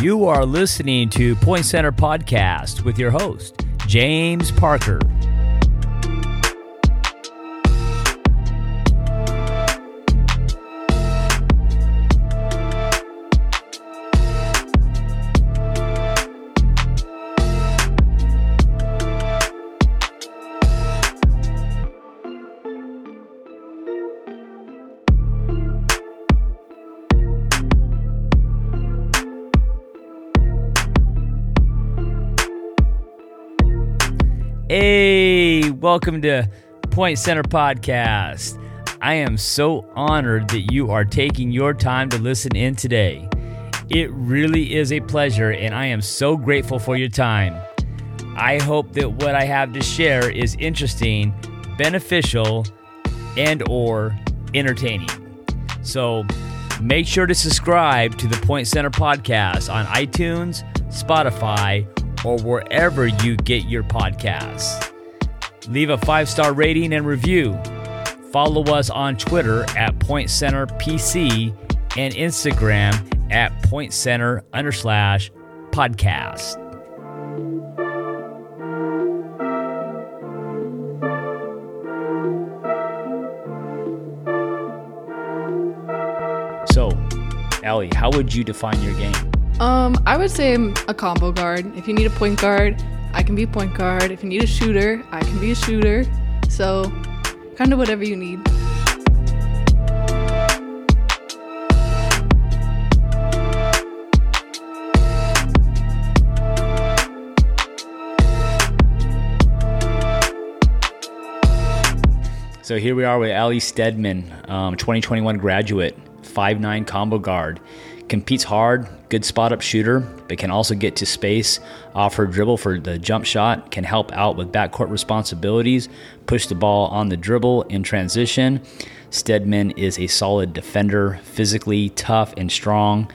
You are listening to Point Center Podcast with your host, James Parker. Hey, welcome to Point Center Podcast. I am so honored that you are taking your time to listen in today. It really is a pleasure, and I am so grateful for your time. I hope that what I have to share is interesting, beneficial, and or entertaining. So, make sure to subscribe to the Point Center podcast on iTunes, Spotify, or wherever you get your podcasts. Leave a five star rating and review. Follow us on Twitter at Point Center PC and Instagram at Point Center slash podcast. So, Allie, how would you define your game? Um, I would say I'm a combo guard. If you need a point guard, I can be point guard. If you need a shooter, I can be a shooter. So, kind of whatever you need. So here we are with Ali Stedman, um, 2021 graduate, 5'9 combo guard. Competes hard, good spot up shooter, but can also get to space, offer dribble for the jump shot, can help out with backcourt responsibilities, push the ball on the dribble in transition. Stedman is a solid defender, physically tough and strong,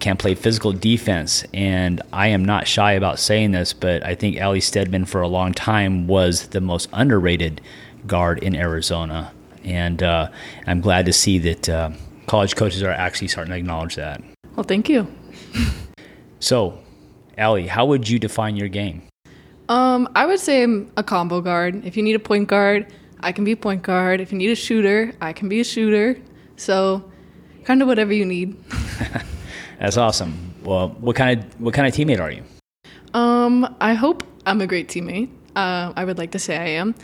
can play physical defense. And I am not shy about saying this, but I think Ali Stedman for a long time was the most underrated guard in Arizona. And uh, I'm glad to see that uh, college coaches are actually starting to acknowledge that. Well, thank you. So, Allie, how would you define your game? Um, I would say I'm a combo guard. If you need a point guard, I can be a point guard. If you need a shooter, I can be a shooter. So, kind of whatever you need. That's awesome. Well, what kind of what kind of teammate are you? Um, I hope I'm a great teammate. Uh, I would like to say I am.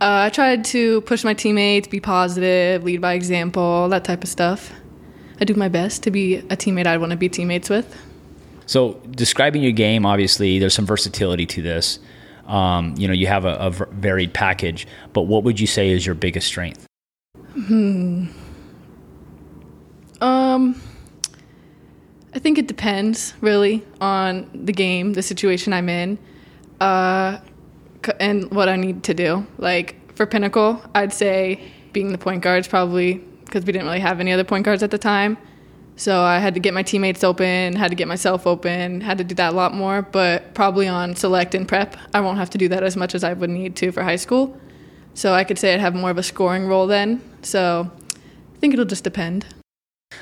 Uh, I tried to push my teammates, be positive, lead by example, that type of stuff. I do my best to be a teammate I'd want to be teammates with. So, describing your game, obviously, there's some versatility to this. Um, you know, you have a varied package, but what would you say is your biggest strength? Hmm. Um, I think it depends really on the game, the situation I'm in, uh, and what I need to do. Like for Pinnacle, I'd say being the point guard is probably because we didn't really have any other point guards at the time. So I had to get my teammates open, had to get myself open, had to do that a lot more. But probably on select and prep, I won't have to do that as much as I would need to for high school. So I could say I'd have more of a scoring role then. So I think it'll just depend.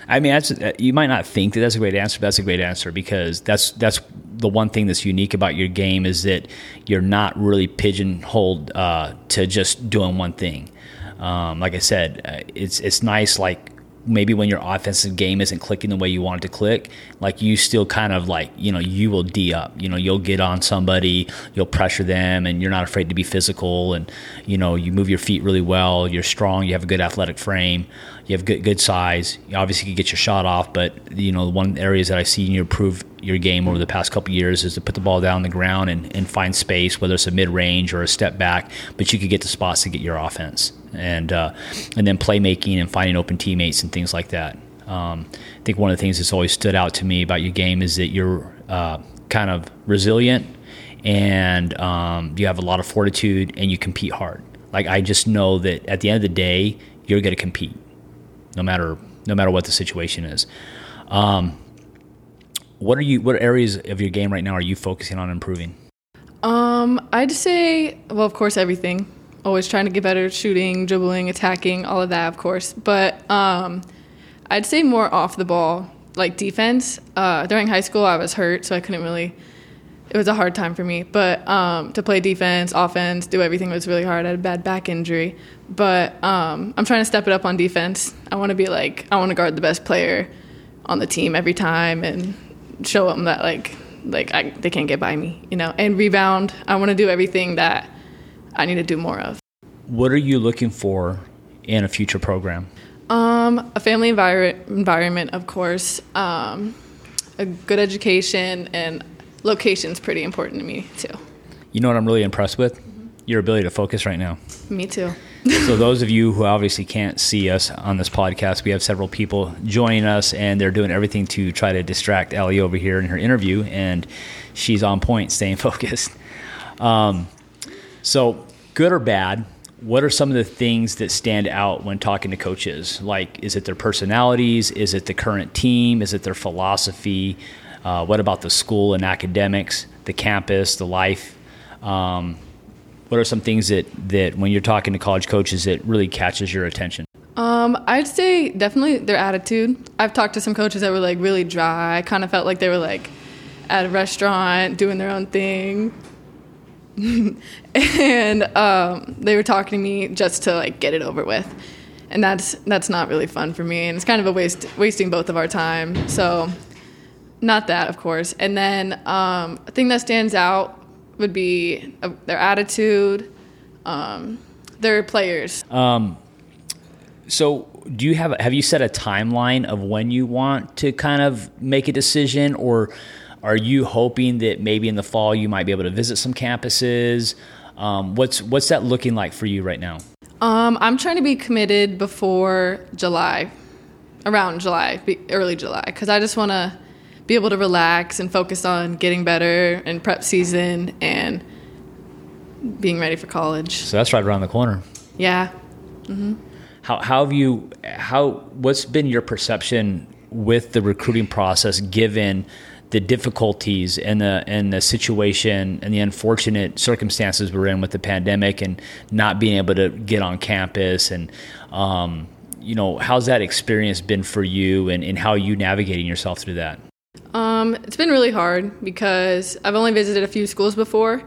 I mean, that's uh, you might not think that that's a great answer, but that's a great answer because that's that's the one thing that's unique about your game is that you're not really pigeonholed uh, to just doing one thing. Um, like I said, uh, it's it's nice like maybe when your offensive game isn't clicking the way you want it to click, like you still kind of like, you know, you will D up. You know, you'll get on somebody, you'll pressure them, and you're not afraid to be physical. And, you know, you move your feet really well. You're strong. You have a good athletic frame. You have good, good size. You obviously can get your shot off, but, you know, the one areas that I've seen you improve your game over the past couple years is to put the ball down on the ground and, and find space, whether it's a mid range or a step back, but you could get the spots to get your offense. And, uh, and then playmaking and finding open teammates and things like that. Um, I think one of the things that's always stood out to me about your game is that you're uh, kind of resilient and um, you have a lot of fortitude and you compete hard. Like I just know that at the end of the day, you're going to compete, no matter no matter what the situation is. Um, what are you? What areas of your game right now are you focusing on improving? Um, I'd say, well, of course, everything. Always trying to get better at shooting, dribbling, attacking, all of that, of course. But um, I'd say more off the ball, like defense. Uh, during high school, I was hurt, so I couldn't really. It was a hard time for me, but um, to play defense, offense, do everything was really hard. I had a bad back injury, but um, I'm trying to step it up on defense. I want to be like I want to guard the best player on the team every time and show them that like like I, they can't get by me, you know. And rebound, I want to do everything that I need to do more of. What are you looking for in a future program? Um, a family envir- environment, of course. Um, a good education and location's pretty important to me too. You know what I'm really impressed with? Your ability to focus right now. Me too. so those of you who obviously can't see us on this podcast, we have several people joining us, and they're doing everything to try to distract Ellie over here in her interview, and she's on point, staying focused. Um, so, good or bad, what are some of the things that stand out when talking to coaches? Like, is it their personalities? Is it the current team? Is it their philosophy? Uh, what about the school and academics, the campus, the life? Um, what are some things that, that when you're talking to college coaches that really catches your attention? Um, I'd say definitely their attitude. I've talked to some coaches that were like really dry. I kind of felt like they were like at a restaurant doing their own thing. and um, they were talking to me just to like get it over with, and that's that's not really fun for me, and it's kind of a waste wasting both of our time. So, not that, of course. And then um, a thing that stands out would be uh, their attitude, um, their players. Um, so, do you have have you set a timeline of when you want to kind of make a decision, or are you hoping that maybe in the fall you might be able to visit some campuses? Um, what's what's that looking like for you right now? Um, I'm trying to be committed before July, around July, early July, because I just want to be able to relax and focus on getting better and prep season and being ready for college. So that's right around the corner. Yeah. Mm-hmm. How, how have you how what's been your perception with the recruiting process given the difficulties and the and the situation and the unfortunate circumstances we're in with the pandemic and not being able to get on campus and um, you know how's that experience been for you and, and how are you navigating yourself through that um, it's been really hard because I've only visited a few schools before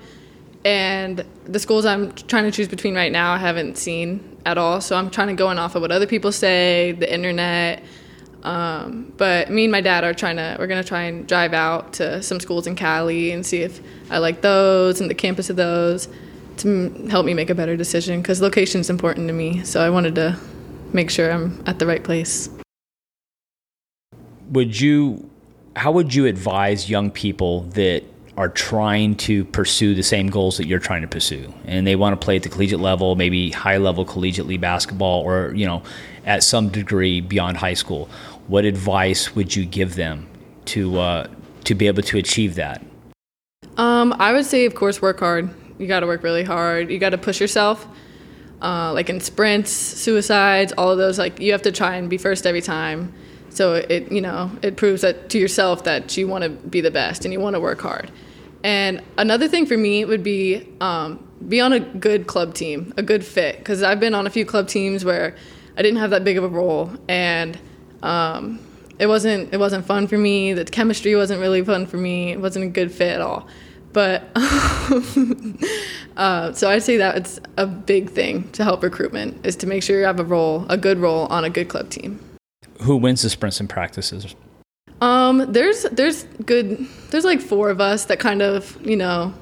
and the schools I'm trying to choose between right now I haven't seen at all so I'm trying to go on off of what other people say the internet um, but me and my dad are trying to, we're going to try and drive out to some schools in Cali and see if I like those and the campus of those to help me make a better decision because location is important to me. So I wanted to make sure I'm at the right place. Would you, how would you advise young people that are trying to pursue the same goals that you're trying to pursue and they want to play at the collegiate level maybe high level collegiate league basketball or you know at some degree beyond high school what advice would you give them to uh, to be able to achieve that? Um, I would say, of course, work hard. You got to work really hard. You got to push yourself. Uh, like in sprints, suicides, all of those. Like you have to try and be first every time. So it you know it proves that to yourself that you want to be the best and you want to work hard. And another thing for me would be um, be on a good club team, a good fit. Because I've been on a few club teams where I didn't have that big of a role and um, it wasn't it wasn't fun for me. The chemistry wasn't really fun for me. It wasn't a good fit at all. But uh, so I'd say that it's a big thing to help recruitment is to make sure you have a role, a good role on a good club team. Who wins the sprints and practices? Um, there's there's good there's like four of us that kind of you know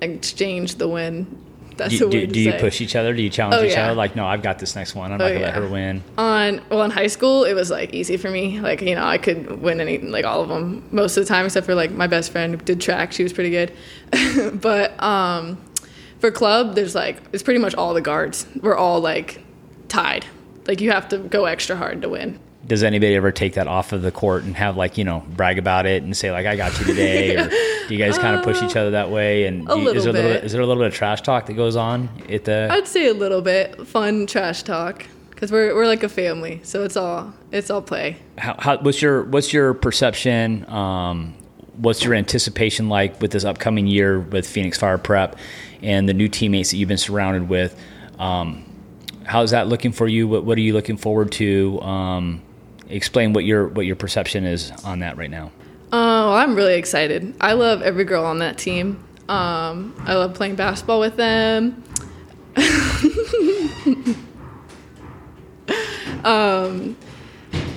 exchange the win that's do, do, do you push each other? Do you challenge oh, each yeah. other? Like, no, I've got this next one. I'm not oh, gonna yeah. let her win. On well, in high school, it was like easy for me. Like, you know, I could win any like all of them most of the time, except for like my best friend who did track. She was pretty good. but um, for club, there's like it's pretty much all the guards. We're all like tied. Like you have to go extra hard to win does anybody ever take that off of the court and have like you know brag about it and say like I got you today, or do you guys kind of push each other that way? And a you, is there bit. a little, is there a little bit of trash talk that goes on at the? I'd say a little bit fun trash talk because we're we're like a family, so it's all it's all play. How, how what's your what's your perception? Um, what's your anticipation like with this upcoming year with Phoenix Fire Prep and the new teammates that you've been surrounded with? Um, how's that looking for you? What, what are you looking forward to? Um, explain what your what your perception is on that right now. Uh, well, I'm really excited. I love every girl on that team. Um, I love playing basketball with them. um,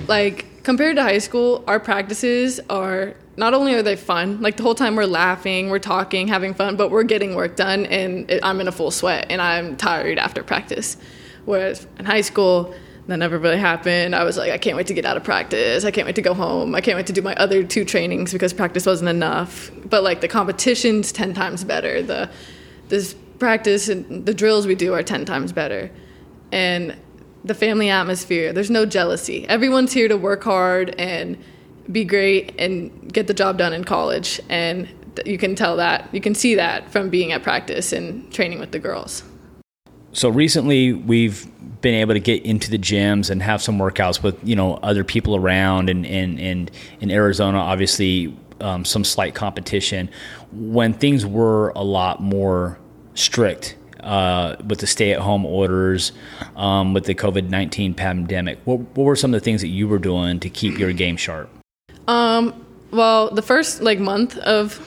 like compared to high school, our practices are not only are they fun, like the whole time we're laughing, we're talking, having fun, but we're getting work done, and I'm in a full sweat and I'm tired after practice. Whereas in high school, that never really happened. I was like, I can't wait to get out of practice. I can't wait to go home. I can't wait to do my other two trainings because practice wasn't enough. But like the competition's ten times better. The this practice and the drills we do are ten times better. And the family atmosphere, there's no jealousy. Everyone's here to work hard and be great and get the job done in college. And you can tell that. You can see that from being at practice and training with the girls. So recently we've been able to get into the gyms and have some workouts with you know other people around and and, and in Arizona obviously um, some slight competition when things were a lot more strict uh, with the stay-at-home orders, um, with the COVID nineteen pandemic. What, what were some of the things that you were doing to keep your game sharp? Um, well, the first like month of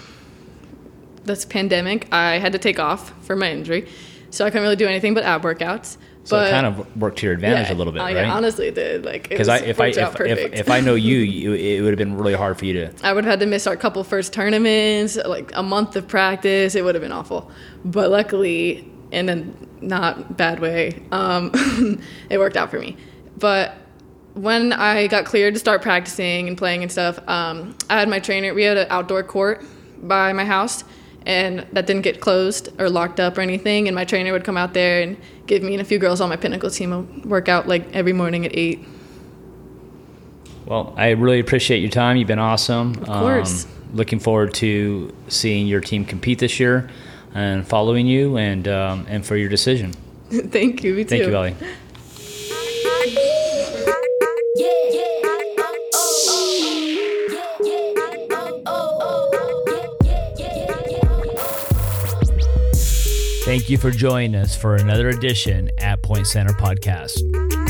this pandemic, I had to take off for my injury, so I couldn't really do anything but ab workouts. So but, it kind of worked to your advantage yeah, a little bit, uh, right? Yeah, honestly, it did. Like, because I, if I if, if, if I know you, you, it would have been really hard for you to. I would have had to miss our couple first tournaments, like a month of practice. It would have been awful, but luckily, in a not bad way, um, it worked out for me. But when I got cleared to start practicing and playing and stuff, um, I had my trainer. We had an outdoor court by my house, and that didn't get closed or locked up or anything. And my trainer would come out there and give me and a few girls on my pinnacle team a workout like every morning at eight. Well, I really appreciate your time. You've been awesome. Of course. Um, looking forward to seeing your team compete this year and following you and um, and for your decision. Thank you. Me too. Thank you, Ellie. Thank you for joining us for another edition at Point Center Podcast.